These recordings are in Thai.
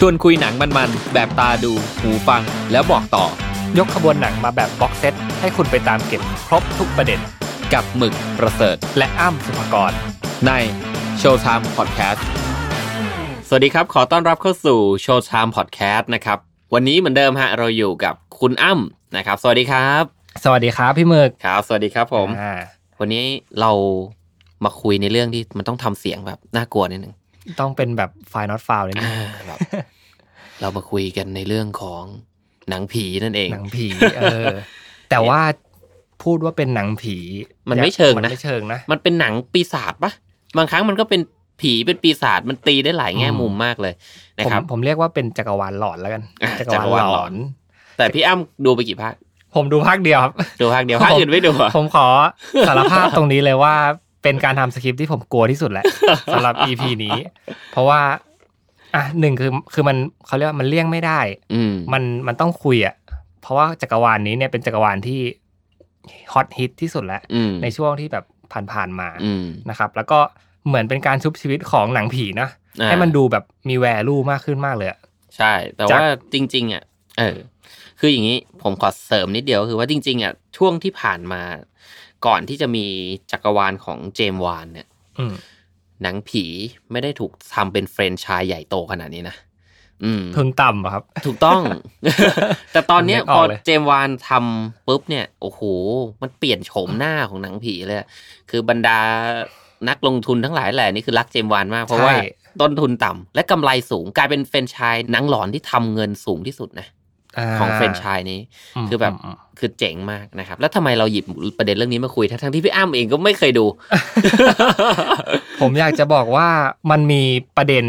ชวนคุยหนังมันๆ แบบตาดู หูฟัง แล้วบอกต่อ ยกขบวนหนังมาแบบบ็อกเซต ให้คุณไปตามเก็บครบทุกประเด็น กับหมึกประเสริฐ และอ้ำสุภกร ใน Showtime Podcast สวัสดีครับ ขอต้อนรับเข้าสู่ Showtime Podcast นะครับ วันนี้เหมือนเดิมฮะ เราอยู่กับคุณอ้ำนะครับ สวัสดีครับ สวัสดีครับพี่หมึก ครับ สวัสดีครับผมอ่าวันนี้เรามาคุยในเรื่องที่มันต้องทำเสียงแบบน่ากลัวนิดนึง ต้องเป็นแบบไฟล์ not file เลยนะอ่าแบบเรามาคุยกันในเรื่องของหนังผีนั่นเอง หนังผี เออ แต่ว่าพูดว่าเป็นหนังผี มันไม่เชิงนะมันไม่เชิงนะมันเป็นหนังปีศาจปะบางครั้งมันก็เป็นผีเป็นปีศาจมันตีได้หลายแง่อืมมุมมากเลยนะผมครับ ผมเรียกว่าเป็นจักรวาลหลอนแล้วกันอะจักรวาลหลอน แต่พี่อ้ำดูไปกี่ภาคผมดูภาคเดียวครับ ดูภาคเดียวภาคอื่นไม่ดูอะผมขอสารภาพตรงนี้เลยว่า เป็นการทำสคริปต์ที่ผมกลัวที่สุดแหละสำหรับ EP นี้ เพราะว่าอะหนึ่งคือคือมันเขาเรียกว่ามันเลี่ยงไม่ได้ อืมมันมันต้องคุยอะเพราะว่าจักรวาลนี้เนี่ยเป็นจักรวาลที่ฮอตฮิตที่สุดแล้วอืมในช่วงที่แบบผ่านๆมาอืมนะครับ แล้วก็เหมือนเป็นการชุบชีวิตของหนังผีนะอ่าให้มันดูแบบมีแวลูมากขึ้นมากเลยอะใช่ แต่จากว่าจริง ๆ อะ เออ คืออย่างนี้ผมขอเสริมนิดเดียวก็คือว่าจริง ๆ อะ ช่วงที่ผ่านมา ก่อนที่จะมีจักรวาลของเจมส์วานเนี่ยอืมหนังผีไม่ได้ถูกทำเป็นแฟรนไชส์ใหญ่โตขนาดนี้นะอืมทุนต่ำอะครับ ถูกต้อง แต่ตอนเนี้ยผมนึกพอออกเลยเจมส์วานทำปุ๊บเนี่ย โอ้โห มันเปลี่ยนโฉมหน้าของหนังผีเลยอะคือบรรดานักลงทุนทั้งหลายแหละนี่คือรักเจมส์วานมาก เพราะว่าใช่ต้นทุนต่ำและกำไรสูงกลายเป็นแฟรนไชส์หนังหลอนที่ทำเงินสูงที่สุดนะ ของแฟรนไชส์นี้มคือแบบมคือเจ๋งมากนะครับ แล้วทำไมเราหยิบประเด็นเรื่องนี้มาคุยทั้งๆที่พี่อ้ำเองก็ไม่เคยดู ผมอยากจะบอกว่ามันมีประเด็น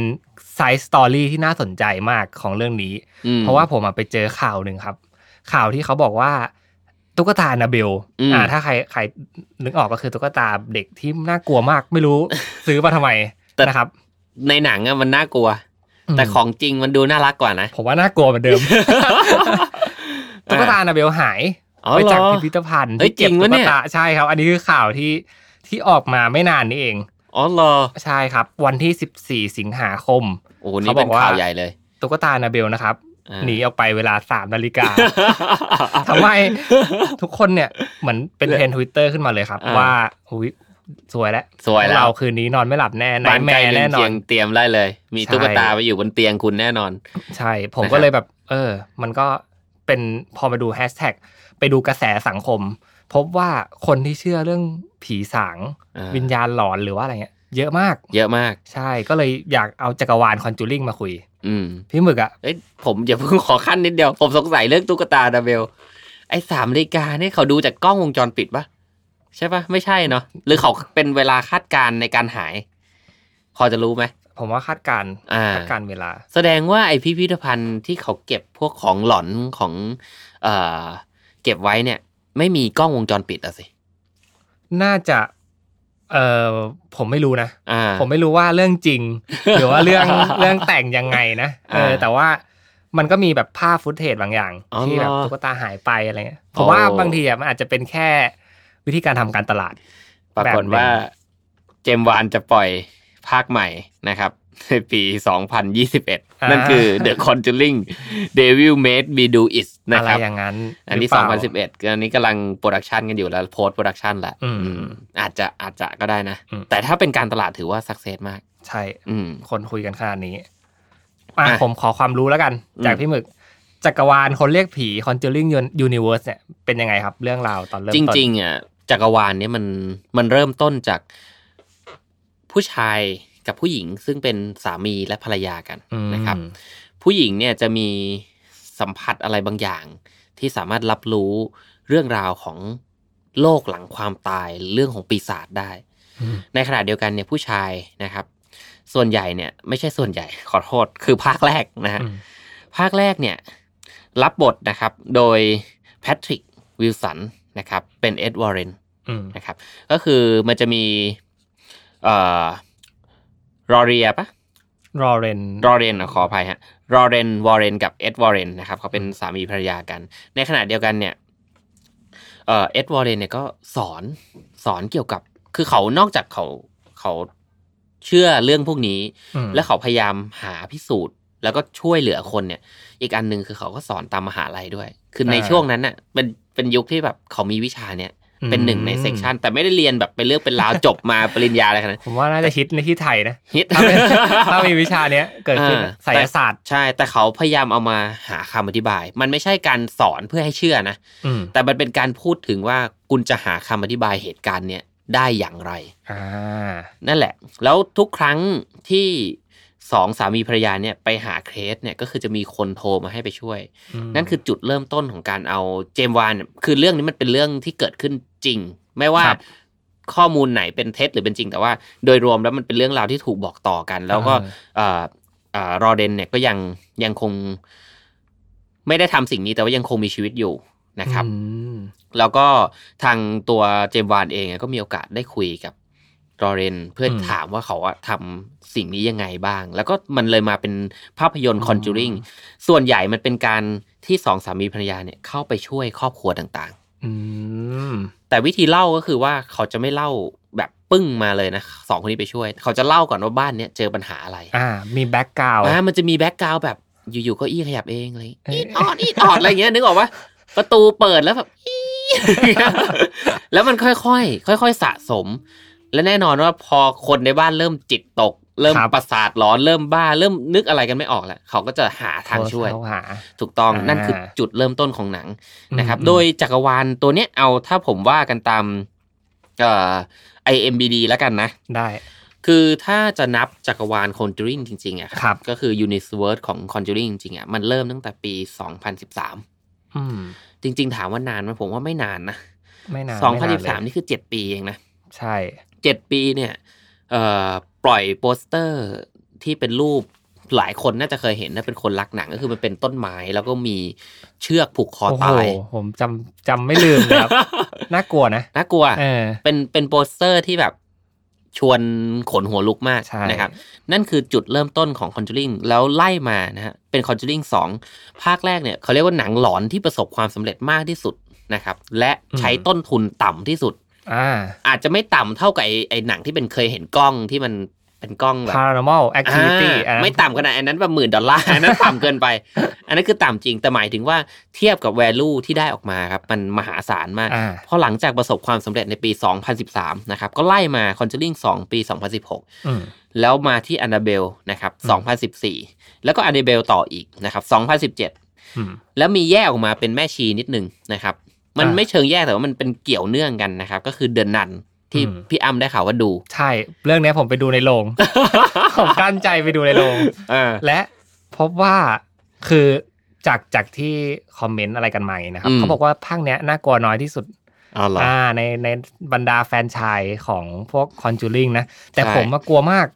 side story ที่น่าสนใจมากของเรื่องนี้อืมเพราะว่าผมอะไปเจอข่าวหนึ่งครับ ข่าวที่เขาบอกว่าตุ๊กตาแอนนาเบลล์อืมอ่า ถ้าใครใครนึกออกก็คือตุ๊กตาเด็กที่น่ากลัวมากไม่รู้ ซื้อมาทำไมนะครับ ในหนังอะมันน่ากลัว แต่มของจริงมันดูน่ารักกว่านะ ผมว่าน่ากลัวเหมือนเดิมตุ๊กตานาเบลหายอ๋อไปเหรจากอพิพิธภัณฑ์เฮ้ยที่เก็บจริงตุ๊วะกเนี่ยตาใช่ครับ อันนี้คือข่าวที่ที่ออกมาไม่นานนี้เองอ๋อเหรอใช่ครับ วันที่14สิงหาคมโอ้โหนี่เป็นเขาบอกว่าข่าวใหญ่เลยตุ๊กตานาเบลนะครับอ่าหนีออกไปเวลาสามนาฬิกาทำไมทุกคนเนี่ยเหมือนเป็นเทรนทวิตเตอร์ขึ้นมาเลยครับอ่าว่าอุ้ย สวยแล้วสวยแล้วเราคืนนี้นอนไม่หลับแน่ไนบ้านแมใกล้ร์เรืแน่อนนอเคียนงเตรียมได้เลย มีใช่ตุ๊กตาไปอยู่บนเตียงคุณแน่นอน ใช่ ผมนะครับก็เลยแบบ เออ มันก็เป็นพอมาดูแฮชแท็กไปดูกระแสสังคม พบว่าคนที่เชื่อเรื่องผีสางอ่าวิญญาณหลอนหรือว่าอะไรเงี้ยเยอะมาก เยอะมาก ใช่ ก็เลยอยากเอาจักรวาลคอนจูริงมาคุย อืมพี่หมึกอะเอ้ย ผมอย่าเพิ่งขอขั้นนิดเดียว ผมสงสัยเรื่องตุ๊กตาดาเบล ไอ้สามนาฬิกาเนี่ยเขาดูจากกล้องวงจรปิดปะ ใช่ปะไม่ใช่เนาะหรือเขาเป็นเวลาคาดการณ์ในการหาย พอจะรู้ไหมผมว่าคาดการณ์อ่าคาดการณ์เวลา แสดงว่าไอพิพิธภัณฑ์ที่เขาเก็บพวกของหลอนของเอ่อเก็บไว้เนี่ย ไม่มีกล้องวงจรปิดอะสิ น่าจะเออผมไม่รู้นะอ่าผมไม่รู้ว่าเรื่องจริง หรือว่าเรื่องเรื่องแต่งยังไงนะเอออ่าแต่ว่ามันก็มีแบบภาพฟุตเทจบางอย่างอ๋อที่แบบเหรอตุ๊กตาหายไปอะไรเงี้ยผอ๋มอว่าบางทีอะมันอาจจะเป็นแค่ วิธีการทำการตลาด ปรากฏแบบหนึ่งว่าเจมส์วานจะปล่อยภาคใหม่นะครับในปี 2021 นั่นคือ The Conjuring Devil Made Me Do It นะอะไรครับอย่างนั้น อันนี้หรืเปล่า2011 อันนี้กำลัง production กันอยู่แล้ว post-production แหละอืมอืมอาจจะอาจจะก็ได้นะอืมแต่ถ้าเป็นการตลาดถือว่า success มาก ใช่อืมคนคุยกันขนาดนี้อะอะผมขอความรู้แล้วกันอืมจากพี่หมึก จักรวาลคนเรียกผี Conjuring Universe เนี่ยเป็นยังไงครับ เรื่องราวตอนเริ่มจต้นริงๆอะจักรวาลเนี้ยมันมันเริ่มต้นจากผู้ชายกับผู้หญิงซึ่งเป็นสามีและภรรยากันอืมนะครับ ผู้หญิงเนี่ยจะมีสัมผัสอะไรบางอย่าง ที่สามารถรับรู้เรื่องราวของโลกหลังความตายเรื่องของปีศาจได้อืมในขณะเดียวกันเนี่ยผู้ชายนะครับ ส่วนใหญ่เนี่ย ไม่ใช่ส่วนใหญ่ขอโทษคือภาคแรกนะฮะอืมภาคแรกเนี่ย รับบทนะครับ โดยแพทริค วิลสันนะครับ เป็นเอ็ดวอร์เรนอืมนะครับ ก็คือมันจะมีเอ่อลอเรียปะลอเรนลอเรนขออภัยฮะลอเรนวอร์เรนกับเอ็ดวอร์เรนนะครับเขาเป็นสามีภรรยากัน ในขณะเดียวกันเนี่ยเอ่อเอ็ดวอร์เรนเนี่ยก็สอนสอนเกี่ยวกับ คือเขานอกจากเขาเขาเชื่อเรื่องพวกนี้อืมและเขาพยายามหาพิสูจน์ แล้วก็ช่วยเหลือคนเนี่ย อีกอันหนึ่งคือเขาก็สอนตามมหาลัยด้วย คือในอ่าช่วงนั้นน่ะเป็นเป็นยุคที่แบบเขามีวิชาเนี่ยเป็นหนึ่งในเซกชันแต่ไม่ได้เรียนแบบเป็นเรื่องเป็นราวจบมาปริญญาอะไรขนาดนั้นผมว่าน่าจะฮิตในที่ไทยนะฮิตถ้าเป็นถ้ามีวิชาเนี้ยเกิดขึ้นอ่าไสยศาสตร์ใช่ แต่เขาพยายามเอามาหาคำอธิบาย มันไม่ใช่การสอนเพื่อให้เชื่อนะอืมแต่มันเป็นการพูดถึงว่าคุณจะหาคำอธิบายเหตุการณ์เนี่ยได้อย่างไรอ่านั่นแหละ แล้วทุกครั้งที่ สองสามีภรรยาเนี่ยไปหาเคสเนี่ยก็คือจะมีคนโทรมาให้ไปช่วยมนั่นคือจุดเริ่มต้นของการเอาเจมส์วานเนี่ยคือเรื่องนี้มันเป็นเรื่องที่เกิดขึ้นจริง ไม่ว่าครับข้อมูลไหนเป็นเท็จหรือเป็นจริงแต่ว่า โดยรวมแล้วมันเป็นเรื่องราวที่ถูกบอกต่อกัน แล้วก็อ่าเอ่อเอ่อรอเดนเนี่ยก็ยังยังคง ไม่ได้ทำสิ่งนี้แต่ว่ายังคงมีชีวิตอยู่นะครับอืมแล้วก็ทางตัวเจมส์วานเองอะก็มีโอกาสได้คุยกับ รอเรนเพื่ออมถามว่าเขาอะทำสิ่งนี้ยังไงบ้าง แล้วก็มันเลยมาเป็นภาพยนตร์อืม Conjuring ส่วนใหญ่มันเป็นการที่สองสามีภรรยาเนี่ยเข้าไปช่วยครอบครัวต่างอืมๆแต่วิธีเล่าก็คือว่าเขาจะไม่เล่าแบบปึ้งมาเลยนะสองคนนี้ไปช่วย เขาจะเล่าก่อนว่าบ้านเนี้ยเจอปัญหาอะไร อ่า มี background อ่ามันจะมี background แบบอยู่ๆเก้าอี้ขยับเองอะไรเอ้ยอีดออดอีดออดอะไรเงี้ยนึกออกปะประตูเปิดแล้วแบบอี๊แล้วมันค่อยๆค่อย ๆ สะสม และแน่นอนว่าพอคนในบ้านเริ่มจิตตก เริ่มครับประสาทหลอนเริ่มบ้าเริ่มนึกอะไรกันไม่ออกแล้วเขาก็จะหาทางช่วยเขาหาถูกต้องอ่านั่นั่นคือจุดเริ่มต้นของหนังนะครับอืมโดยจักรวาลตัวเนี้ยเอาถ้าผมว่ากันตามเอ่อ IMBD แล้วกันนะ ได้ คือถ้าจะนับจักรวาล Conjuring จริงๆอะครับ ก็คือ Universe ของ Conjuring จริงๆอะมันเริ่มตั้งแต่ปี 2013อืมจริง ๆ ถามว่านานไหมผมว่าไม่นานนะไม่นานไม่นานเลย2013 นี่คือ 7 ปีเองนะ ใช่ 7ปีเนี่ยเอ่อปล่อยโปสเตอร์ที่เป็นรูปหลายคนน่าจะเคยเห็นนะเป็นคนรักหนังก็คือมันเป็นต้นไม้แล้วก็มีเชือกผูกคอโอ้โหตายผมจำจำไม่ลืมเลยครับน่ากลัวนะน่ากลัวเออเป็นเป็นโปสเตอร์ที่แบบชวนขนหัวลุกมากใช่นะครับ นั่นคือจุดเริ่มต้นของ Conjuring แล้วไล่มานะฮะเป็น Conjuring 2 ภาคแรกเนี่ยเขาเรียกว่าหนังหลอนที่ประสบความสำเร็จมากที่สุดนะครับ และใช้ต้นทุนต่ำที่สุด อ่าอาจจะไม่ต่ำเท่ากับไอ้ไอ้หนังที่เป็นเคยเห็นกล้องที่มันเป็นกล้องแบบ paranormal activity อ่าอันนั้นไม่ต่ำขนาดอันนั้นแบบหมื่นดอลลาร์อันนั้นต่ำเกินไป อันนั้นคือต่ำจริงแต่หมายถึงว่าเทียบกับ value ที่ได้ออกมาครับ มันมหาศาลมากอ่าพอหลังจากประสบความสำเร็จในปี 2013 นะครับ ก็ไล่มา Conjuring 2 ปี 2016อืมแล้วมาที่ Annabelle นะครับ 2014 แล้วก็ Annabelle ต่ออีกนะครับ 2017อืมแล้วมีแยกออกมาเป็นแม่ชีนิดนึงนะครับ มันอ่าไม่เชิงแยกแต่ว่ามันเป็นเกี่ยวเนื่องกันนะครับ ก็คือเด e นนันที่อืมพี่อ้ำได้ข่าวว่าดู ใช่ เรื่องเนี้ยผมไปดูในโรงผมกั้นใจไปดูในโรงอ่าและพบว่าคือจากจากที่คอมเมนต์อะไรกันมาอย่างนี้นะครับอืมเขาบอกว่าภาคเนี้ยน่ากลัวน้อยที่สุดอ๋อเหรออ่าในในบรรดาแฟนชายของพวกคอนจูริงนะ แต่ใช่ผมมากลัวมาก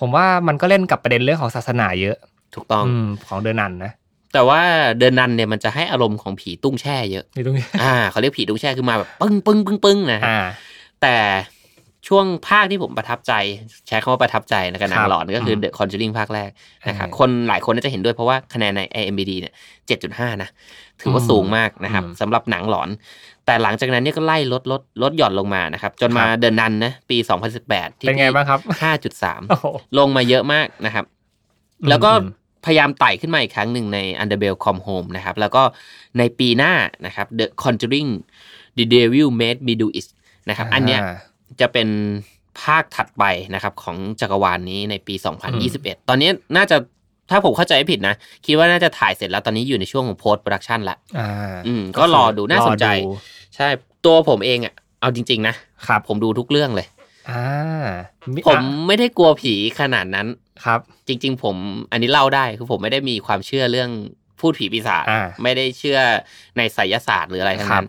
ผมว่ามันก็เล่นกับประเด็นเรื่องของศาสนาเยอะ ถูกต้องอืมของเดอนันนะ แต่ว่าเด e นนันเนี่ยมันจะให้อารมณ์ของผีตุ้งแช่เยอะนี่ตรงนี้อ่าเขาเรียกผีตุ้งแช่คือมาแบบปึ้งปึ้งปึ้งปึ้งนะฮะอ่าแต่ช่วงภาคที่ผมประทับใจ ใช้คำว่าประทับใจในการหนัคงรับหลอนก็คืออืม The Conjuring ภาคแรกนะครับเออคนหลายคนน่าจะเห็นด้วยเพราะว่าคะแนนใน IMDb เนี่ย7.5นะ ถือว่าอืมสูงมากนะครับอืมสำหรับหนังหลอน แต่หลังจากนั้นเนี่ยก็ไล่ลดลดลดหย่อนลงมานะครับ จนมาครับเดินนันนะปี 2018 ที่เป็นไงบ้างครับ 5.3โอ้โหลงมาเยอะมากนะครับอืมแล้วก็อืม พยายามไต่ขึ้นมาอีกครั้งหนึ่งใน Underbell Come Home นะครับแล้วก็ในปีหน้านะครับ The Conjuring The Devil Made Me Do It นะครับอันเนี้ยาจะเป็นภาคถัดไปนะครับ ของจักรวาลนี้ในปี 2021 ตอนนี้น่าจะถ้าผมเข้าใจไม่ผิดนะ คิดว่าน่าจะถ่ายเสร็จแล้วตอนนี้อยู่ในช่วงของ post production ละอ่าอืมก็รอดูน่าสนใจรอดูใช่ตัวผมเองอะเอาจริง ๆ นะครับผมดูทุกเรื่องเลย อ่าผมไม่ได้กลัวผีขนาดนั้นครับ จริง ๆ ผมอันนี้เล่าได้คือผมไม่ได้มีความเชื่อเรื่องภูตผีปีศาจอ่าไม่ได้เชื่อในไสยศาสตร์หรืออะไรทั้งนั้นครับ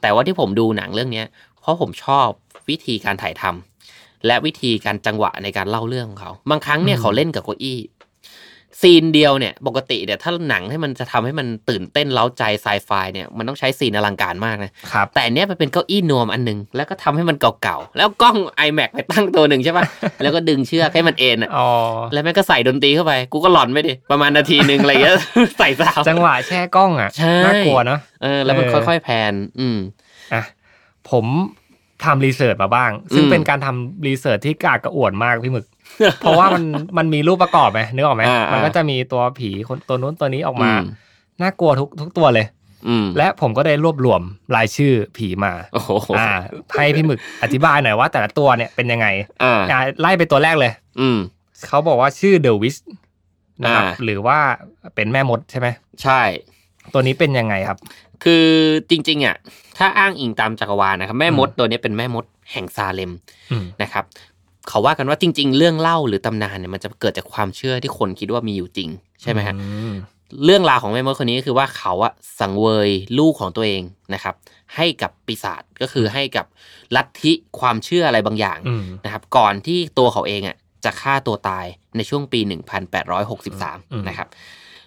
แต่ว่าที่ผมดูหนังเรื่องเนี้ย เพราะผมชอบวิธีการถ่ายทำและวิธีการจังหวะในการเล่าเรื่องของเขา บางครั้งเนี่ยเขาเล่นกับเก้าอี้ scene เดียวเนี่ยปกติเนี่ยถ้าหนังให้มันจะทำให้มันตื่นเต้นเร้าใจไซไฟเนี่ยมันต้องใช้ scene อลังการมากนะครับแต่อันเนี้ยมันเป็นเก้าอี้นวมอันหนึ่ง แล้วก็ทำให้มันเก่าๆ แล้วกล้อง iMac ไปตั้งตัวหนึ่งใช่ปะแล้วก็ดึงเชือกให้มันเอนอะอ๋อแล้วแม่งก็ใส่ดนตรีเข้าไป กูก็หลอนไปดิ ประมาณนาทีหนึ่งอะไรเงี้ยใส่สาวจังหวะแช่กล้องอะใช่น่ากลัวเนาะเออแล้วมันเออค่อยๆ pan อืมอะผมทำ research มาบ้าง ซึ่งอืมเป็นการทำ research ที่กระอักกระอ่วนมากพี่หมึก เพราะว่ามันมันมีรูปประกอบไหมนึกออกไหมอ่าอ่ามัมันก็จะมีตัวผีคนตัวนู้นตัวนี้ออกมาอืมน่ากลัวทุกทุกตัวเลยอืมและผมก็ได้รวบรวมรายชื่อผีมาโอ้โหอ่าให้พี่หมึกอธิบายหน่อยว่าแต่ละตัวเนี่ยเป็นยังไงอ่าอ่าไล่ไปตัวแรกเลย อืมเขาบอกว่าชื่อเดอะวิสนะครับอ่าหรือว่าเป็นแม่มดใช่ไหมใช่ ตัวนี้เป็นยังไงครับ คือจริง ๆ อะ ถ้าอ้างอิงตามจักรวาลนะครับ แม่มดตัวนี้เป็นแม่มดแห่งซาเลมอืมนะครับ เขาว่ากันว่าจริง ๆ เรื่องเล่าหรือตำนานเนี่ยมันจะเกิดจากความเชื่อที่คนคิดว่ามีอยู่จริง ใช่ไหมฮะอืมเรื่องราวของแม่มดคนนี้ก็คือว่าเขาอะสังเวยลูกของตัวเองนะครับ ให้กับปีศาจก็คือให้กับลัทธิความเชื่ออะไรบางอย่างอืมนะครับ ก่อนที่ตัวเขาเองอะจะฆ่าตัวตายในช่วงปีอืม1863 นะครับ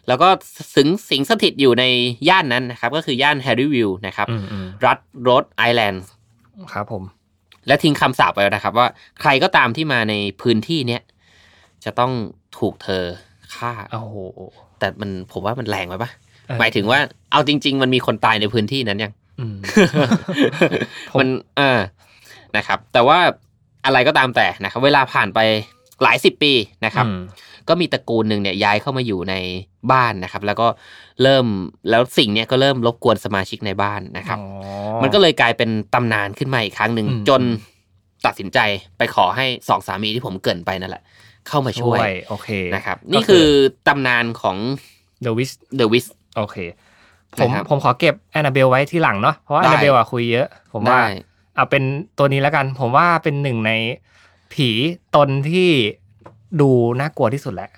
แล้วก็สิงสิงสถิตอยู่ในย่านนั้นนะครับ ก็คือย่านแฮร์ริสวิลล์นะครับอืมอืมรัฐโรดไอแลนด์ครับผม และทิ้งคำสาปไว้นะครับ ว่าใครก็ตามที่มาในพื้นที่เนี้ยจะต้องถูกเธอฆ่าโอ้โหแต่มันผมว่ามันแรงไปปะเออหมายถึงว่าเอาจริง ๆ มันมีคนตายในพื้นที่นั้นยังอืมผมมันเออนะครับ แต่ว่าอะไรก็ตามแต่นะครับ เวลาผ่านไปหลายสิบปีนะครับอืม ก็มีตระกูลหนึ่งเนี่ยย้ายเข้ามาอยู่ในบ้านนะครับ แล้วก็เริ่มแล้วสิ่งเนี้ยก็เริ่มรบกวนสมาชิกในบ้านนะครับอ๋อมันก็เลยกลายเป็นตำนานขึ้นมาอีกครั้งหนึ่งอืมจนตัดสินใจไปขอให้สองสามีที่ผมเกรินไปนั่นแหละ เข้ามาช่วยโอเคนะครับ นี่คือตำนานของเดอะวิส The Wiz โอเคผมนะครับผมขอเก็บแอนนาเบลไว้ที่หลังเนาะเพราะว่าได้แอนนาเบลอะคุยเยอะ ผมว่าได้เอาเป็นตัวนี้แล้วกัน ผมว่าเป็นหนึ่งในผีตนที่ ดูน่ากลัวที่สุดแหละ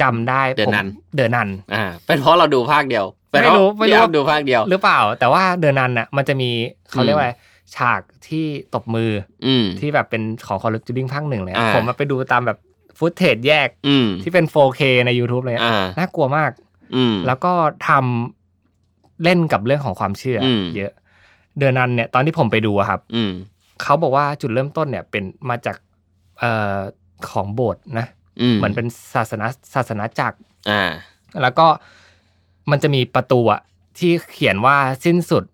จำได้ The ผม Nun เดอะนันอ่าเป็นเพราะเราดูภาคเดียวเป็นไม่เพาะรู้ไม่รู้พี่อ้ำดูภาคเดียวหรือเปล่า แต่ว่าเดอะนันอะมันจะมีเขาอืมเรียกว่าอะไรฉากที่ตบมืออืมที่แบบเป็นของคอร์ r จูดิ้งภาคหนึ่งเลยอะอ่าผมมาไปดูตามแบบ footage แยกอืมที่เป็น 4K ใน YouTube เลยอะอ่าน่ากลัวมากอืมแล้วก็ทำเล่นกับเรื่องของความเชื่ออืมเยอะ เดอะนันเนี่ย ตอนที่ผมไปดูอะครับอืมเขาบอกว่าจุดเริ่มต้นเนี่ยเป็นมาจากเอ่อของโบสถ์นะอืม เหมือนเป็นศาสนาศาสนจักรอ่า แล้วก็มันจะมีประตูอะที่เขียนว่าสิ้นสุด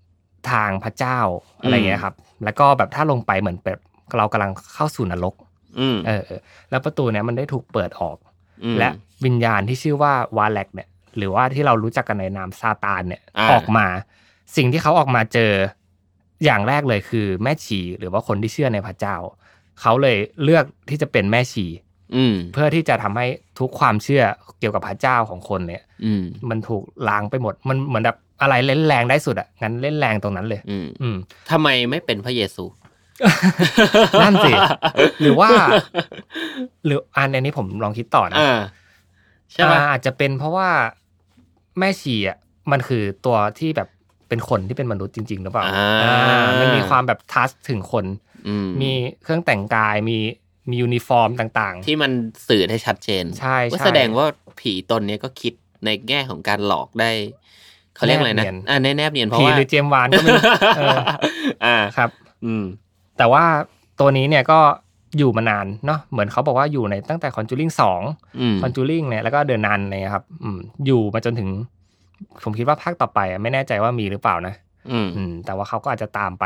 ทางพระเจ้าอะไรเงี้ยครับ แล้วก็แบบถ้าลงไปเหมือนแบบเรากำลังเข้าสู่นรกอืมเออเออ แล้วประตูเนี้ยมันได้ถูกเปิดออกอืมและวิญญาณที่ชื่อว่าวาแลกเนี่ย หรือว่าที่เรารู้จักกันในนามซาตานเนี่ยอ่าออกมา สิ่งที่เขาออกมาเจออย่างแรกเลยคือแม่ชีหรือว่าคนที่เชื่อในพระเจ้า เขาเลยเลือกที่จะเป็นแม่ชีอืม เพื่อที่จะทำให้ทุกความเชื่อเกี่ยวกับพระเจ้าของคนเนี่ย อืมมันถูกล้างไปหมด มันเหมือนแบบอะไรเล่นแรงได้สุดอะงั้นเล่นแรงตรงนั้นเลย อืมอืมทำไมไม่เป็นพระเยซูนั่นสิหรือว่า หรืออันอันนี้ผมลองคิดต่อนะอ่าใช่ไหมอ่าอาจจะเป็นเพราะว่าแม่ชีอะมันคือตัวที่แบบเป็นคนที่เป็นมนุษย์จริงๆหรือเปล่าอ่าอ่ามันมีความแบบทัชถึงคนอืมมีเครื่องแต่งกายมี มียูนิฟอร์มต่างๆที่มันสื่อให้ชัดเจนใช่ก็ใช่แสดงว่าผีตนเนี้ยก็คิดในแง่ของการหลอกได้เขาเรียกอะไรนะแนบเนียนอ่าแนบเนียนเพราะผีว่าหรือเจมส์วานก็ไม่รู้เอออ่าครับ อืม แต่ว่าตัวนี้เนี่ยก็อยู่มานานเนาะเหมือนเขาบอกว่าอยู่ในตั้งแต่คอนจูริงสองอืมคอนจูริงเนี่ยแล้วก็เดอะนันเนี่ยครับ อืม อยู่มาจนถึง ผมคิดว่าภาคต่อไปอะไม่แน่ใจว่ามีหรือเปล่านะอืมอืมแต่ว่าเขาก็อาจจะตามไป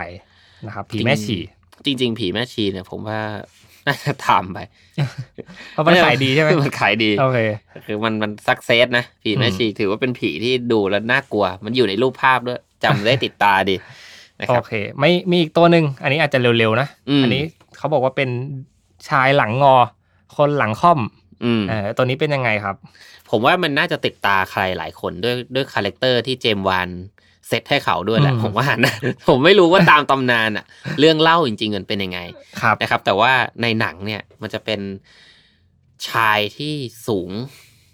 นะครับ ผีจริงแม่ชี จริง ๆ ผีแม่ชีเนี่ย ผมว่า น่าจะทำไปเพราะมันขายดีใช่ไหมมันขายดีโอเคคือมันมัน success นะผีแม่อืมชีถือว่าเป็นผีที่ดูแล้วน่ากลัว มันอยู่ในรูปภาพด้วยจำได้ติดตาดีนะครับโอเค ไม่มีอีกตัวหนึ่งอันนี้อาจจะเร็วๆนะอืมอันนี้เขาบอกว่าเป็นชายหลังงอ คนหลังค่อมอืมเออตัวนี้เป็นยังไงครับ ผมว่ามันน่าจะติดตาใครหลายคนด้วยด้วย character ที่เจมส์วาน เซตให้เขาด้วยแหละอืมผมว่านะผมไม่รู้ว่าตามตำนานอะเรื่องเล่าจริงๆมันเป็นยังไงครับนะครับ แต่ว่าในหนังเนี่ยมันจะเป็นชายที่สูง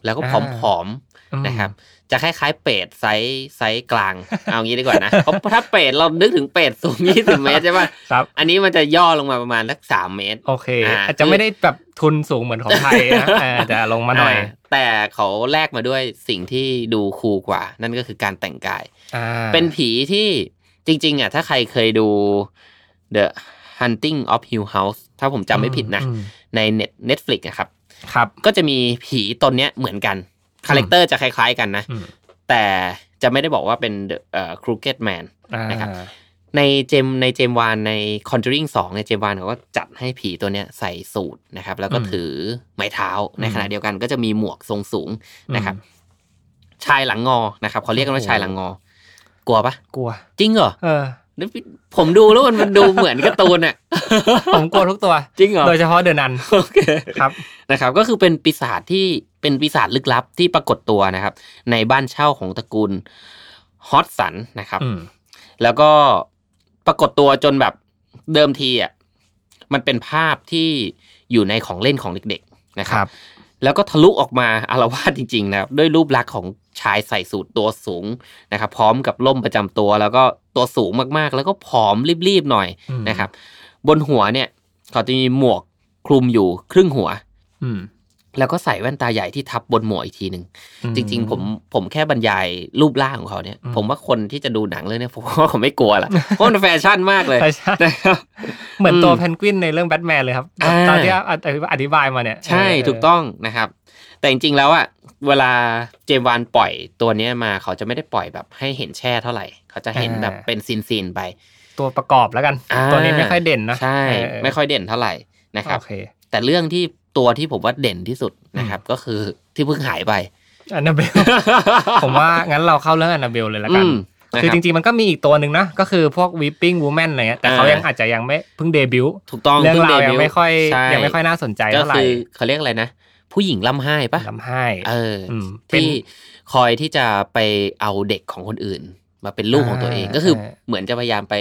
แล้วก็ผอมๆนะครับ จะคล้ายๆเปรต size size กลาง เอางี้ดีกว่านะเพราะถ้าเปรตเรานึกถึงเปรตสูง20เมตรใช่ป่ะครับ อันนี้มันจะย่อลงมาประมาณสักสามเมตร โอเคอ่าอาจจะไม่ได้แบบทุนสูงเหมือนของไทยนะเออจะลงมาหน่อยอ่าแต่เขาแลกมาด้วยสิ่งที่ดูคูลกว่า นั่นก็คือการแต่งกายอ่าเป็นผีที่จริง ๆอะถ้าใครเคยดู The Hunting of Hill House ถ้าผมจำไม่ผิดนะอืมใน Net Netflix อะครับ ครับ ก็จะมีผีตนเนี้ยเหมือนกัน คาแรคเตอร์จะคล้าย ๆ กันนะอืมแต่จะไม่ได้บอกว่าเป็น The เอ่อ Crooked Man อ่านะครับในในเจมในเจมวานใน Conjuring 2ในเจมวานเขาก็จัดให้ผีตัวเนี้ยใส่สูทนะครับ แล้วก็อืมถือไม้เท้าในอืมขณะเดียวกันก็จะมีหมวกทรงสูงนะครับ ชายหลังงอนะครับเขาเรียกกันว่าโอ้โหชายหลังงอ กลัวปะกลัว จริงเหรอเออแล้วพี่ผมดูแล้วมันมันดูเหมือนการ์ตูนอะผมกลัวทุกตัว จริงเหรอโดยเฉพาะเดอะนันโอเคครับนะครับ ก็คือเป็นปีศาจที่ เป็นปีศาจลึกลับที่ปรากฏตัวนะครับ ในบ้านเช่าของตระกูลฮอตสันนะครับอืมแล้วก็ปรากฏตัวจนแบบเดิมทีอะมันเป็นภาพที่อยู่ในของเล่นของเด็กๆนะคครัรับบแล้วก็ทะลุออกมาอารวาสจริงๆนะครับ ด้วยรูปลักษณ์ของชายใส่สูทตัวสูงนะครับ พร้อมกับล่มประจำตัว แล้วก็ตัวสูงมากๆ แล้วก็ผอมรีบๆหน่อยอืมนะครับ บนหัวเนี่ยเขาจะมีหมวกคลุมอยู่ครึ่งหัวอืม แล้วก็ใส่แว่นตาใหญ่ที่ทับบนหมวกอีกทีหนึ่งอืมจริง ๆ ผมผมแค่บรรยายรูปร่างของเขาเนี่ยอืมผมว่าคนที่จะดูหนังเรื่องเนี้ยผมว่าผมไม่กลัวละเพราะมันแฟชั่นมากเลยใช่ใช่นะครับเหมือนตัวอืมเพนกวินในเรื่องแบทแมนเลยครับอ่าตอนที่อธิบายมาเนี่ยใช่ถูกต้องนะครับ แต่จริง ๆ แล้วอะเวลาเจมส์วานปล่อยตัวเนี้ยมาเขาจะไม่ได้ปล่อยแบบให้เห็นแช่เท่าไหร่ เขาจะเห็นแบบเป็น scene ๆไป ตัวประกอบแล้วกันอ่าตัวนี้ไม่ค่อยเด่นนะใช่เออไม่ค่อยเด่นเท่าไหร่นะครับโอเคแต่เรื่องที่ ตัวที่ผมว่าเด่นที่สุดนะครับ ก็คือที่เพิ่งหายไปอันนาเบลผมว่างั้นเราเข้าเรื่องอันนาเบลเลยละกันอืมนะคือรับจริงๆมันก็มีอีกตัวหนึ่งนะก็คือพวก Weeping Woman อะไรเงี้ยแต่เขาอ่ายัยังอาจจะยังไม่เพิ่งเดบิวต์ถูกต้องเรื่องราวพิ่ยังดบิวต์ไม่ค่อยใช่ยังไม่ค่อยน่าสนใจก็เท่าไหร่คือเขาเรียกอะไรนะ ผู้หญิงล่ำไห้ปะลำไห้เอออมเป็นที่คอยที่จะไปเอาเด็กของคนอื่น มาเป็นลูกของตัวเองอ่าก็คือใช่เหมือนจะพยายามไป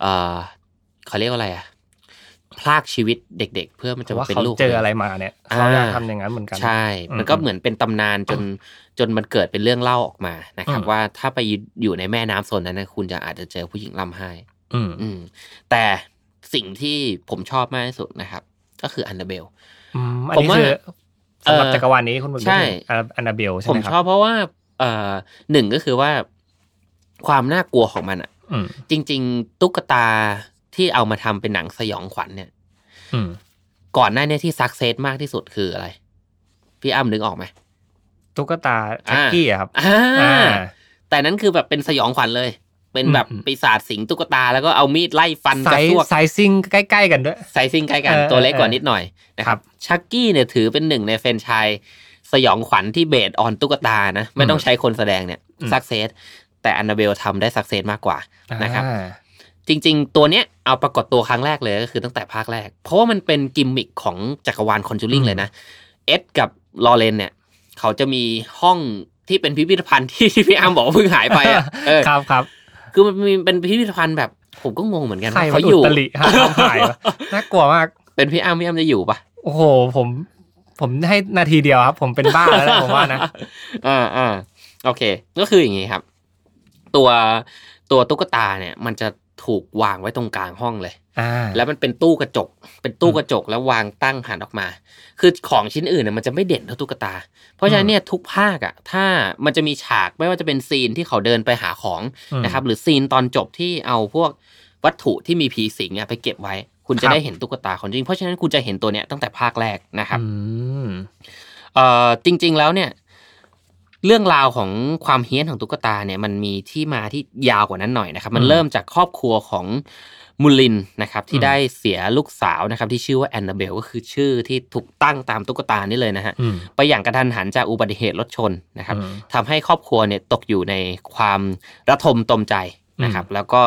เออเขาเรียกว่าอะไรอะ พลากชีวิตเด็ก ๆ เพื่อมันจะว่ามาเป็นเขาลูกเจอขงอะไรตัวงมาเนี่ยอ่าเขาอยากทำอย่างนั้นเหมือนกัน ใช่อืมมันก็เหมือนเป็นตำนานจนจนมันเกิดเป็นเรื่องเล่าออกมานะครับอืมว่าถ้าไปอยู่ในแม่น้ำโซนนั้นนะคุณจะอาจจะเจอผู้หญิงล่ำไห้อืมอืมแต่สิ่งที่ผมชอบมากที่สุดนะครับ ก็คืออันนาเบลอืมอันผมนี้ว่าคือสำหรับเอ่อจักรวาลนี้คุณบุญใช่อันนาเบลใช่ผไหมมคชรัอบเพราะว่า เอ่อหนึ่งก็คือว่าความน่ากลัวของมันอะอืมจริง ๆ ตุ๊กตา ที่เอามาทำเป็นหนังสยองขวัญเนี่ย อืมก่อนหน้าเนี้ยที่ success มากที่สุดคืออะไร พี่อ้ำนึกออกไหมตุ๊กตาชักกี้อะครับอ่าอ่าแต่นั้นคือแบบเป็นสยองขวัญเลย เป็นแบบอืมปีศาจสิงตุ๊กตา แล้วก็เอามีดไล่ฟันไซกระซวก sizing ใกล้ๆกันด้วย sizing ใกล้กันเออตัวเล็กกว่าเออนิดหน่อยนะคครับชักกี้เนี่ยถือเป็นหนึ่งในแฟรนไชส์สยองขวัญที่ based on ตุ๊กตานะ ไม่ต้องใช้คนแสดงเนี่ยอืม success แต่อันนาเบลทำได้ success มากกว่านะครับอ่า จริง ๆ ตัวเนี้ยเอาปรากฏตัวครั้งแรกเลยก็คือตั้งแต่ภาคแรก เพราะว่ามันเป็นกิมมิคของจักรวาลคอนจูริงอืมเลยนะ เอ็ดกับลอเรนเนี่ย เขาจะมีห้องที่เป็นพิพิธภัณฑ์ที่พี่อ้ำบอกว่าเพิ่งหายไปอะเออครับครับคือมันมีเป็นพิพิธภัณฑ์แบบผมก็งงเหมือนกันใครว่าเขาเขาอยู่อยู่ตลิหาทำหายวะน่ากลัวมาก เป็นพี่อ้ำพี่อ้ำจะอยู่ปะโอ้โหผม ผมให้นาทีเดียวครับ ผมเป็นบ้าแล้วนะผมว่านะอ่าอ่าโอเค ก็คืออย่างนี้ครับ ตัวตัวตุ๊กตาเนี่ย มันจะ ถูกวางไว้ตรงกลางห้องเลยอ่าแล้วมันเป็นตู้กระจก เป็นตู้กระจกแล้ววางตั้งหันออกมา คือของชิ้นอื่นเนี่ยมันจะไม่เด่นเท่าตุ๊กตา เพราะฉะนั้นเนี่ยทุกภาคอะถ้ามันจะมีฉากไม่ว่าจะเป็นซีนที่เขาเดินไปหาของอืมนะครับ หรือซีนตอนจบที่เอาพวกวัตถุที่มีผีสิงอะไปเก็บไว้ คุณจะครับได้เห็นตุ๊กตาของจริง เพราะฉะนั้นคุณจะเห็นตัวเนี้ยตั้งแต่ภาคแรกนะครับอืมเอ่อจริง ๆ แล้วเนี่ย เรื่องราวของความเฮี้ยนของตุ๊กตาเนี่ยมันมีที่มาที่ยาวกว่านั้นหน่อยนะครับ มันอืมเริ่มจากครอบครัวของมูลินนะครับที่อืมได้เสียลูกสาวนะครับที่ชื่อว่าแอนนาเบลก็คือชื่อที่ถูกตั้งตามตุ๊กตานี่เลยนะฮะอืมไปอย่างกระทันหันจากอุบัติเหตุรถชนนะครับอืมทำให้ครอบครัวเนี่ยตกอยู่ในความระทมตมใจนะครับ แล้วก็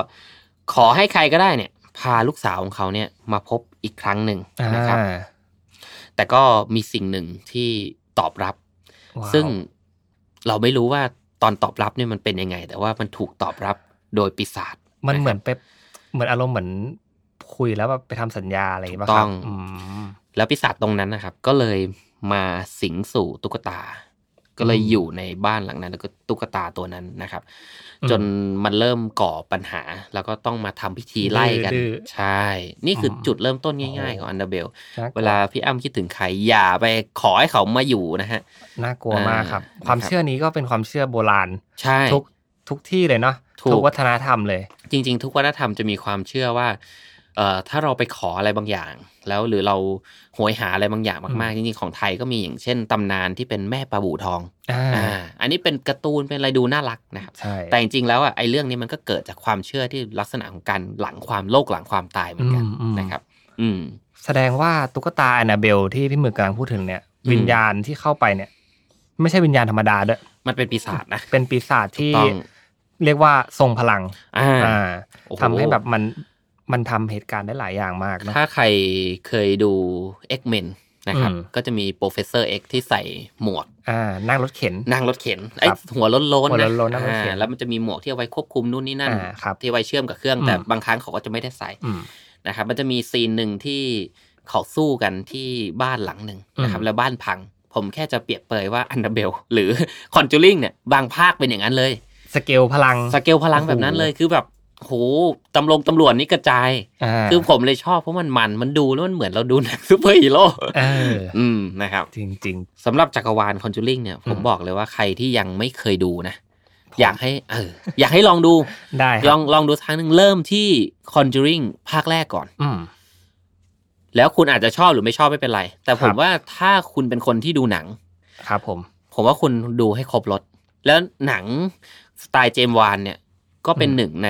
ขอให้ใครก็ได้เนี่ย พาลูกสาวของเขาเนี่ยมาพบอีกครั้งหนึ่งนะครับอ่าแต่ก็มีสิ่งหนึ่งที่ตอบรับว้าวซึ่ง เราไม่รู้ว่าตอนตอบรับเนี่ยมันเป็นยังไง แต่ว่ามันถูกตอบรับโดยปีศาจมันเหมือะครับนไปเหมือนอารมณ์เหมือนคุยแล้วแบบไปทำสัญญาอะไรอย่างเงี้ยป่ะถูกคต้รัอบงอืมแล้วปีศาจตรงนั้นนะครับ ก็เลยมาสิงสู่ตุ๊กตา ก็เลยอืมอยู่ในบ้านหลังนั้น แล้วก็ตุ๊กตาตัวนั้นนะครับอืมจนมันเริ่มก่อปัญหา แล้วก็ต้องมาทำพิธีไล่กันดื้อใช่ นี่คืออมจุดเริ่มต้นง่ายๆของอันดาเบลน่ากเวลาพี่อ้ำคิดถึงใครอย่าไปขอให้เขามาอยู่นะฮะ น่ากลัวมากครับอ่าความนะครับเชื่อนี้ก็เป็นความเชื่อโบราณ ใช่ ทุกทุกที่เลยเนาะถูกทุกวัฒนธรรมเลย จริง ๆ ทุกวัฒนธรรมจะมีความเชื่อว่า เอ่อถ้าเราไปขออะไรบางอย่าง แล้วหรือเราโหยหาอะไรบางอย่างมากๆจริงๆของไทยก็มีอย่างเช่นตำนานที่เป็นแม่ปลาบูทองอ่าอ่าอันนี้เป็นการ์ตูนเป็นอะไรดูน่ารักนะครับใช่แต่จริงๆแล้วอะไอ้เรื่องนี้มันก็เกิดจากความเชื่อที่ลักษณะของการหลังความโลกหลังความตายเหมือนกันอืมอืมนะครับ อืมแสดงว่าตุ๊กตาแอนนาเบลที่พี่หมึกกำลังพูดถึงเนี่ยอืมวิญญาณที่เข้าไปเนี่ย ไม่ใช่วิญญาณธรรมดาด้วยมันเป็นปีศาจนะเป็นปีศาจที่ต้องเรียกว่าทรงพลังอ่าอ่าโอ้โหทำให้แบบมัน มันทำเหตุการณ์ได้หลายอย่างมากนะถ้าใครเคยดู X-Men นะครับอืมก็จะมี Professor X ที่ใส่หมวกอ่านั่งรถเข็น นั่งรถเข็นไอ้ครับหัวโล้นๆหัวนะโล้นๆนั่งรถเข็นอ่าแล้วมันจะมีหมวกที่เอาไว้ควบคุมนู่นนี่นั่นอ่าครับที่ไว้เชื่อมกับเครื่องอืมแต่บางครั้งเขาก็จะไม่ได้ใส่อืมนะครับ มันจะมี scene หนึ่งที่เขาสู้กันที่บ้านหลังหนึ่งนะครับอืมแล้วบ้านพัง ผมแค่จะเปรียบเปรยว่าแอนนาเบลหรือ Conjuring เนี่ยบางภาคเป็นอย่างนั้นเลย สเกลพลังสเกลพลังแบบนั้นเลยคือแบบ โหตำรวจตำรวจนี่กระจายอ่าคือผมเลยชอบเพราะมันมันมันดูแล้วมันเหมือนเราดูหนังซูเปอร์ฮีโร่เอออืมนะครับ จริงสำหรับจักรวาล Conjuring เนี่ยผมอืมบอกเลยว่าใครที่ยังไม่เคยดูนะ อยากให้เอออยากให้ลองดูๆได้คลรัอบงลองดูครั้งหนึ่งเริ่มที่คอนจูริงภาคแรกก่อน อืมแล้วคุณอาจจะชอบหรือไม่ชอบไม่เป็นไร แต่ผมครับว่าถ้าคุณเป็นคนที่ดูหนัง ครับผม ผมว่าคุณดูให้ครบรถ แล้วหนังสไตล์เจมส์วานเนี่ย ก็เป็นอืมหนึ่งใน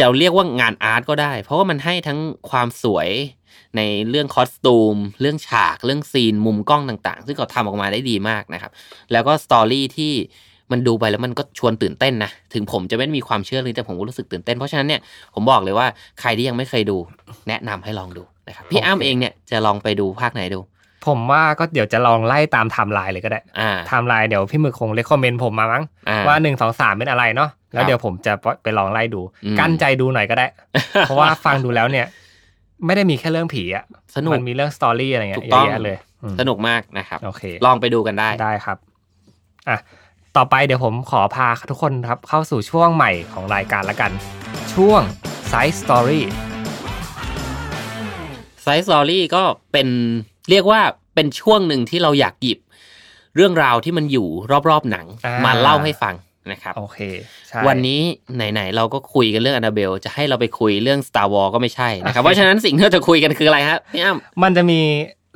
จะเรียกว่างานอาร์ตก็ได้ เพราะว่ามันให้ทั้งความสวยในเรื่องคอสตูม เรื่องฉาก เรื่องซีน มุมกล้องต่าง ๆ ซึ่งเขาทำออกมาได้ดีมากนะครับ แล้วก็ story ที่มันดูไปแล้วมันก็ชวนตื่นเต้นนะ ถึงผมจะไม่ได้มีความเชื่อเลยแต่ผมก็รู้สึกตื่นเต้น เพราะฉะนั้นเนี่ยผมบอกเลยว่าใครที่ยังไม่เคยดู แนะนำให้ลองดูนะครับ พี่อ้ำเองเนี่ยจะลองไปดูภาคไหนดู ผมว่าก็เดี๋ยวจะลองไล่ตามไทม์ไลน์เลยก็ได้อ่าไทม์ไลน์เดี๋ยวพี่หมึกคง recommend ผมมามั้งอ่าว่าหนึ่งสองสามเป็นอะไรเนาะแล้ครับเดี๋ยวผมจะไปลองไล่ดูอืมกลั้นใจดูหน่อยก็ได้ เพราะว่าฟังดูแล้วเนี่ย ไม่ได้มีแค่เรื่องผีอะสนุกมันมีเรื่อง story อะไรเงี้ยถูกต้องเยอะแยะเลยอืมสนุกมากนะครับโอเคลองไปดูกันได้ได้ครับอะต่อไปเดี๋ยวผมขอพาทุกคนครับเข้าสู่ช่วงใหม่ของรายการละกัน ช่วง Side Story Side Story ก็เป็น เรียกว่าเป็นช่วงหนึ่งที่เราอยากหยิบ เรื่องราวที่มันอยู่รอบๆหนังอ่ามาเล่าให้ฟังนะครับโอเคใช่วันนี้ไหนๆเราก็คุยกันเรื่องแอนนาเบล จะให้เราไปคุยเรื่อง Star Wars ก็ไม่ใช่นะครับโอเคเพราะฉะนั้นสิ่งที่เราจะคุยกันคืออะไรฮะพี่อ้ำมันจะมี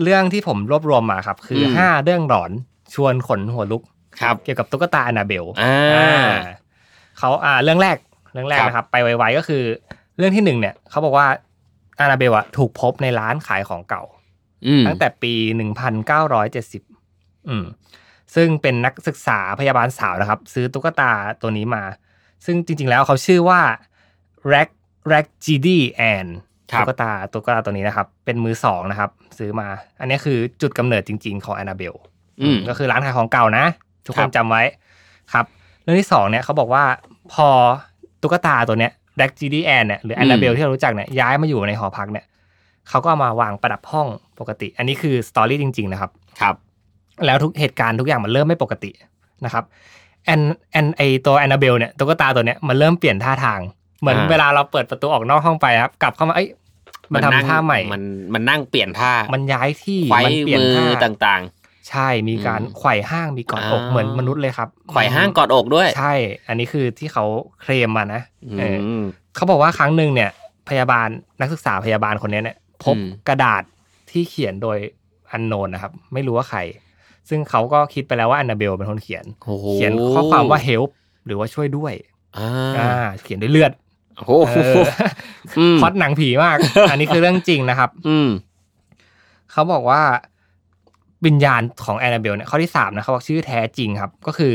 เรื่องที่ผมรวบรวมมาครับ คืออมห้าเรื่องหลอนชวนขนหัวลุกครับเกี่ยวกับตุ๊กตาอนาเบลอ่าเขาอ่าเรื่องแรกเรื่องแรกครับนะครับ ไปไวๆก็คือ เรื่องที่หนึ่งเนี่ยเขาบอกว่าอานาเบลอะถูกพบในร้านขายของเก่าอืม ตั้งแต่ปี 1970 อืม ซึ่งเป็นนักศึกษาพยาบาลสาวนะครับ ซื้อตุ๊กตาตัวนี้มา ซึ่งจริง ๆ แล้วเขาชื่อว่า Rack Rack GD and ครับตุ๊กตาตุ๊กตาตัวนี้นะครับ เป็นมือสองนะครับ ซื้อมา อันนี้คือจุดกำเนิดจริง ๆ ของแอนนาเบลอืมก็คือร้านขายของเก่านะ ทุกคนครับจำไว้ครับ เรื่องที่สองเนี่ยเขาบอกว่าพอตุ๊กตาตัวเนี้ย Raggedy Ann เนี่ยหรือแอนนาเบลที่เรารู้จักเนี่ยย้ายมาอยู่ในหอพักเนี่ยเขาก็เอามาวางประดับห้อง ปกติ อันนี้คือ story จริง ๆ นะครับ ครับ แล้วทุกเหตุการณ์ทุกอย่างมันเริ่มไม่ปกตินะครับแอนแอนไอตัวแอนนาเบลเนี่ยตุ๊กตาตัวเนี้ยมันเริ่มเปลี่ยนท่าทาง เหมือนอ่าเวลาเราเปิดประตูออกนอกห้องไปครับ กลับเข้ามาเอ้ยมันนั่งทำท่าใหม่ มันมันนั่งเปลี่ยนท่า มันย้ายที่ไขว้มันเปลี่ยนมือท่าต่างใช่มีการอืมไขว่ห้างมีกอดอกอ่าเหมือนมนุษย์เลยครับๆไขว่ห้างกอดอกด้วย ใช่ อันนี้คือที่เขาเคลมมานะอืเออมเขาบอกว่าครั้งหนึ่งเนี่ย พยาบาลนักศึกษาพยาบาลคนนี้เนี่ยพบอืมกระดาษ ที่เขียนโดยอันโนนนะครับ ไม่รู้ว่าใคร ซึ่งเขาก็คิดไปแล้วว่าอันนาเบลเป็นคนเขียนโอ้โหเขียนข้อความว่า help หรือว่าช่วยด้วยอ่าอ่าเขียนด้วยเลือดโอ้โหเอออืมพล็อดหนังผีมาก อันนี้คือเรื่องจริงนะครับ อืมเขาบอกว่าวิญญาณของแอนนาเบลเนี่ยข้อที่สามนะเขาบอกชื่อแท้จริงครับ ก็คือ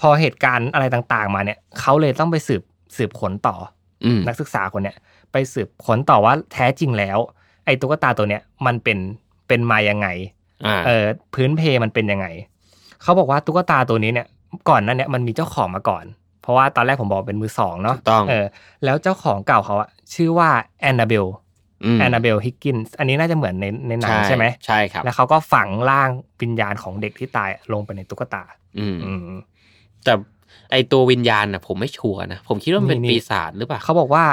พอเหตุการณ์อะไรต่างๆ มาเนี่ย เขาเลยต้องไปสืบสืบค้นต่ออืมนักศึกษาคนเนี้ยไปสืบค้นต่อว่าแท้จริงแล้ว ไอ้ตุ๊กตาตัวเนี้ยมันเป็นเป็นมายังไงอ่าเออพื้นเพมันเป็นยังไง เขาบอกว่าตุ๊กตาตัวนี้เนี่ย ก่อนนั้นเนี่ยมันมีเจ้าของมาก่อน เพราะว่าตอนแรกผมบอกเป็นมือสองเนาะถูกต้องเออแล้วเจ้าของเก่าเขาอะชื่อว่าแอนนาเบลอืมแอนนาเบลฮิกกินส์อันนี้น่าจะเหมือนในในหนังใช่ไหมใช่ครับ แล้วเขาก็ฝังร่างวิญญาณของเด็กที่ตายลงไปในตุ๊กตา อืมอืมแต่ไอตัววิญญาณน่ะผมไม่ชัวร์นะ ผมคิดว่ามันเป็นนี่ปีศาจหรือเปล่าเขาบอกว่า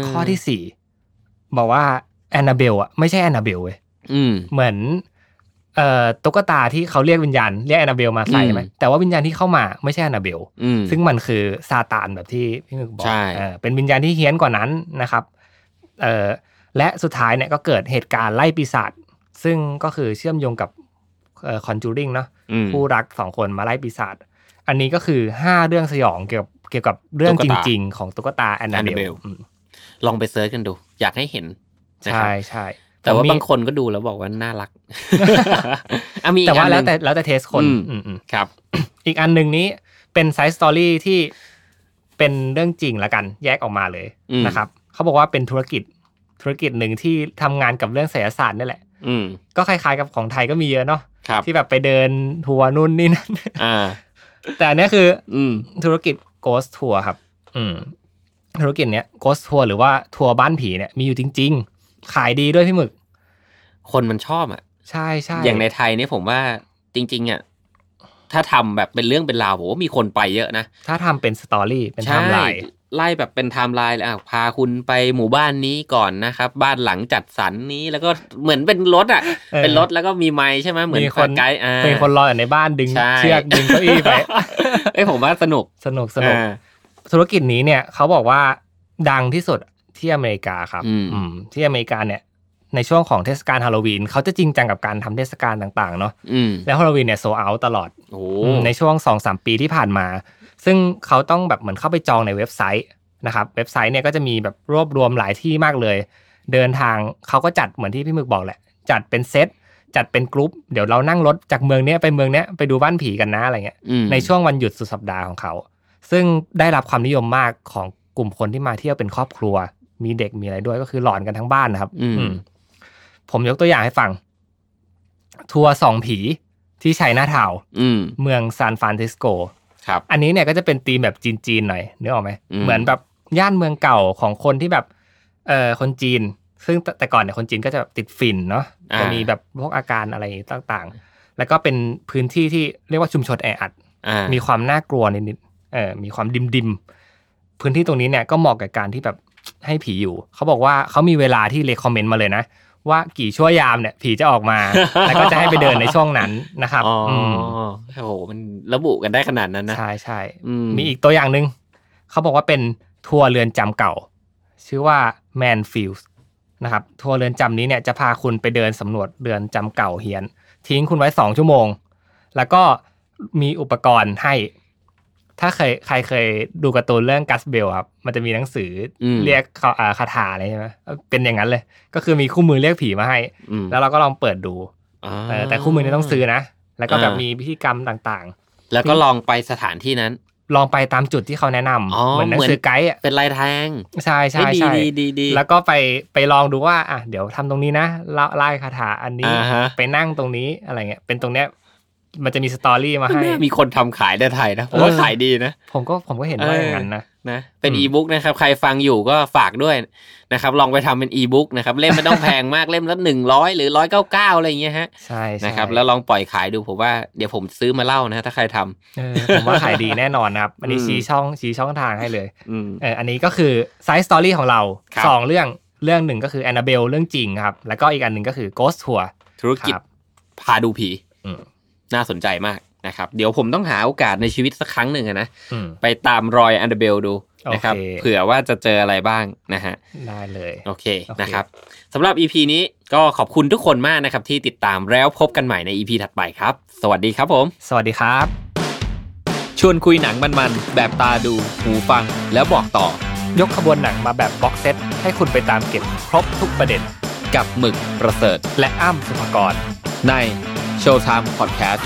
มข้อที่สี่บอกว่า แอนนาเบลอะไม่ใช่แอนนาเบลเว้ยอืมเหมือนเอ่อตุ๊กตาที่เขาเรียกวิญญาณเรียกแอนนาเบลมาใส่อืมไหมแต่ว่าวิญญาณที่เข้ามาไม่ใช่แอนนาเบลอืมซึ่งมันคือซาตานแบบที่พี่หมึกบอกใช่เออเป็นวิญญาณที่เฮี้ยนกว่านั้นนะครับเอ่อและสุดท้ายเนี่ยก็เกิดเหตุการณ์ไล่ปีศาจซึ่งก็คือเชื่อมโยงกับเอ่อ Conjuring เนาะอืมคู่รักสองคนมาไล่ปีศาจอันนี้ก็คือห้าเรื่องสยองเกี่ยวกับเกี่ยวกับเรื่องตุ๊กตาจริง ๆ ของตุ๊กตาแอนนาเบล Annabelle ลองไป search กันดู อยากให้เห็นนะครับใช่ใช่แต่ว่าผมมีบางคนก็ดูแล้วบอกว่าน่ารักอะมีแต่ว่าแล้วแต่อีกอันหนึ่งแล้วแต่ taste คนอืมอืมอืมครับ อีกอันหนึ่งนี้เป็น side story ที่เป็นเรื่องจริงละกัน แยกออกมาเลยอืมนะครับเขาบอกว่าเป็นธุรกิจธุรกิจหนึ่งที่ทำงานกับเรื่องไสยศาสตร์นี่แหละ อืมก็คล้ายๆกับของไทยก็มีเยอะเนาะครับที่แบบไปเดินทัวร์นู่นนี่นั่นอ่าแต่อันเนี้ยคือ อืมธุรกิจ Ghost Tour ครับ อืมธุรกิจเนี้ย Ghost Tour หรือว่าทัวร์บ้านผีเนี่ยมีอยู่จริง ๆ ขายดีด้วยพี่หมึก คนมันชอบอะ ใช่ใช่อย่างในไทยเนี่ยผมว่าจริงๆอะถ้าทำแบบเป็นเรื่องเป็นราวผมว่ามีคนไปเยอะนะ ถ้าทำเป็นสตอรี่เป็นไทใช่ม์ไลน์ไล่แบบเป็นไทม์ไลน์เลยอะพาคุณไปหมู่บ้านนี้ก่อนนะครับ บ้านหลังจัดสรรนี้แล้วก็เหมือนเป็นรถอะเออเป็นรถแล้วก็มีไม้ใช่ไหมเหมือนมีคนไกด์อ่าเป็นคนรออยู่ในบ้านดึงใช่เชือกดึงเก้าอี้ไปเอ้ยผมว่าสนุกสนุกสนุกอ่าธุรกิจนี้เนี่ยเขาบอกว่าดังที่สุด ที่อเมริกาครับอืมอืมที่อเมริกาเนี่ยในช่วงของเทศกาลฮาโลวีนเขาจะจริงจังกับการทำเทศกาลต่างๆเนาะอืมแล้วฮาโลวีนเนี่ยโซเอาตลอดโอ้อืมในช่วง2อสปีที่ผ่านมา ซึ่งเขาต้องแบบเหมือนเข้าไปจองในเว็บไซต์นะครับเว็บไซต์เนี่ยก็จะมีแบบรวบรวมหลายที่มากเลย เดินทางเขาก็จัดเหมือนที่พี่หมึกบอกแหละ จัดเป็นเซตจัดเป็นกรุ๊ปเดี๋ยวเรานั่งรถจากเมืองเนี้ยไปเมืองเนี้ยไปดูบ้านผีกันนะอะไรเงี้ยอืมในช่วงวันหยุดสุดสัปดาห์ของเขา ซึ่งได้รับความนิยมมากของกลุ่มคนที่มาเที่ยวเป็นครอบครัว มีเด็กมีอะไรด้วยก็คือหลอนกันทั้งบ้านนะครับ อืมอืมผมยกตัวอย่างให้ฟัง ทัวร์ส่องผีที่ชัยนาทาวน์อืมเมืองซานฟรานซิสโกครับ อันนี้เนี่ยก็จะเป็นธีมแบบจีนๆหน่อยนึกออกไหมอืมเหมือนแบบย่านเมืองเก่าของคนที่แบบ เอ่อคนจีน ซึ่งแต่แต่ก่อนเนี่ยคนจีนก็จะแบบติดฝิ่นเนาะจะมีแบบพวกอาการอะไรต่างๆ แล้วก็เป็นพื้นที่ที่เรียกว่าชุมชนแออัดอ่ามีความน่ากลัวนิดๆเออมีความดิมดิมๆพื้นที่ตรงนี้เนี่ยก็เหมาะกับการที่แบบ ให้ผีอยู่ เขาบอกว่าเขามีเวลาที่เลคคอมเมนต์มาเลยนะ ว่ากี่ชั่วยามเนี่ย ผีจะออกมา แล้วก็จะให้ไปเดินในช่วงนั้นนะครับอ๋ออมโอ้โหมันระบุกันได้ขนาดนั้นนะใช่ใช่อืมมีอีกตัวอย่างหนึ่งเขาบอกว่าเป็นทัวร์เรือนจำเก่า ชื่อว่า Manfield นะครับทัวร์เรือนจำนี้เนี่ยจะพาคุณไปเดินสำรวจเรือนจำเก่าเฮียน ทิ้งคุณไว้สองชั่วโมง แล้วก็มีอุปกรณ์ให้ ถ้าเคยใครเคยดูการ์ตูนเรื่องกัสเบลครับ มันจะมีหนังสืออมเรียกเขาอ่าคาถาอะไรใช่ไหมเป็นอย่างนั้นเลย ก็คือมีคู่มือเรียกผีมาให้อืมแล้วเราก็ลองเปิดดูอ่าเออแต่คู่มือนี้ต้องซื้อนะ แล้วก็แบบอ่ามีมีพิธีกรรมต่างแล้วก็ลองไปสถานที่นั้นๆลองไปตามจุดที่เขาแนะนำอ๋อเหมือนหนังสือไกด์อะเป็นลายแทง ใช่ใช่เอ้ยดีใช่ดีดีดีแล้วก็ไปไปลองดูว่าอะเดี๋ยวทำตรงนี้นะเล่าไล่คาถาอันนี้อ่าฮะไปนั่งตรงนี้อะไรเงี้ยเป็นตรงเนี้ย มันจะมีสตอรี่มาให้ มีคนทำขายในไทยนะผมว่าเออขายดีนะ ผมก็ผมก็เห็นว่าอย่างนั้นนะนะเป็นอืมอีบุ๊กนะครับ ใครฟังอยู่ก็ฝากด้วยนะครับ ลองไปทำเป็นอีบุ๊กนะครับ เล่มไม่ต้องแพงมากเล่มละหนึ่งร้อยหรือร้อยเก้าเก้าอะไรอย่างเงี้ยฮะใช่ใช่นะครับ แล้วลองปล่อยขายดูผมว่าเดี๋ยวผมซื้อมาเล่านะถ้าใครทำเออผมว่าขายดีแน่นอนนะครับ อันนี้อืมชี้ช่องชี้ช่องทางให้เลยอืมเอออันนี้ก็คือ side story ของเราครับสองเรื่องเรื่องหนึ่งก็คือแอนนาเบลเรื่องจริงครับ แล้วก็อีกอันหนึ่งก็คือ Ghost Tour ธุรกิจครับพาดูผีอืม น่าสนใจมากนะครับ เดี๋ยวผมต้องหาโอกาสในชีวิตสักครั้งหนึ่งอะนะอืมไปตามรอยอันเดอร์เบลดูนะครับโอเคเผื่อว่าจะเจออะไรบ้างนะฮะได้เลยโอเคโอเคนะครับสำหรับ EP นี้ก็ขอบคุณทุกคนมากนะครับ ที่ติดตามแล้วพบกันใหม่ใน EP ถัดไปครับ สวัสดีครับผม สวัสดีครับ ชวนคุยหนังมันๆแบบตาดูหูฟังแล้วบอกต่อ ยกขบวนหนังมาแบบ box set ให้คุณไปตามเก็บครบทุกประเด็น กับหมึกประเสริฐและอ้ำสุภกร ใน Showtime Podcast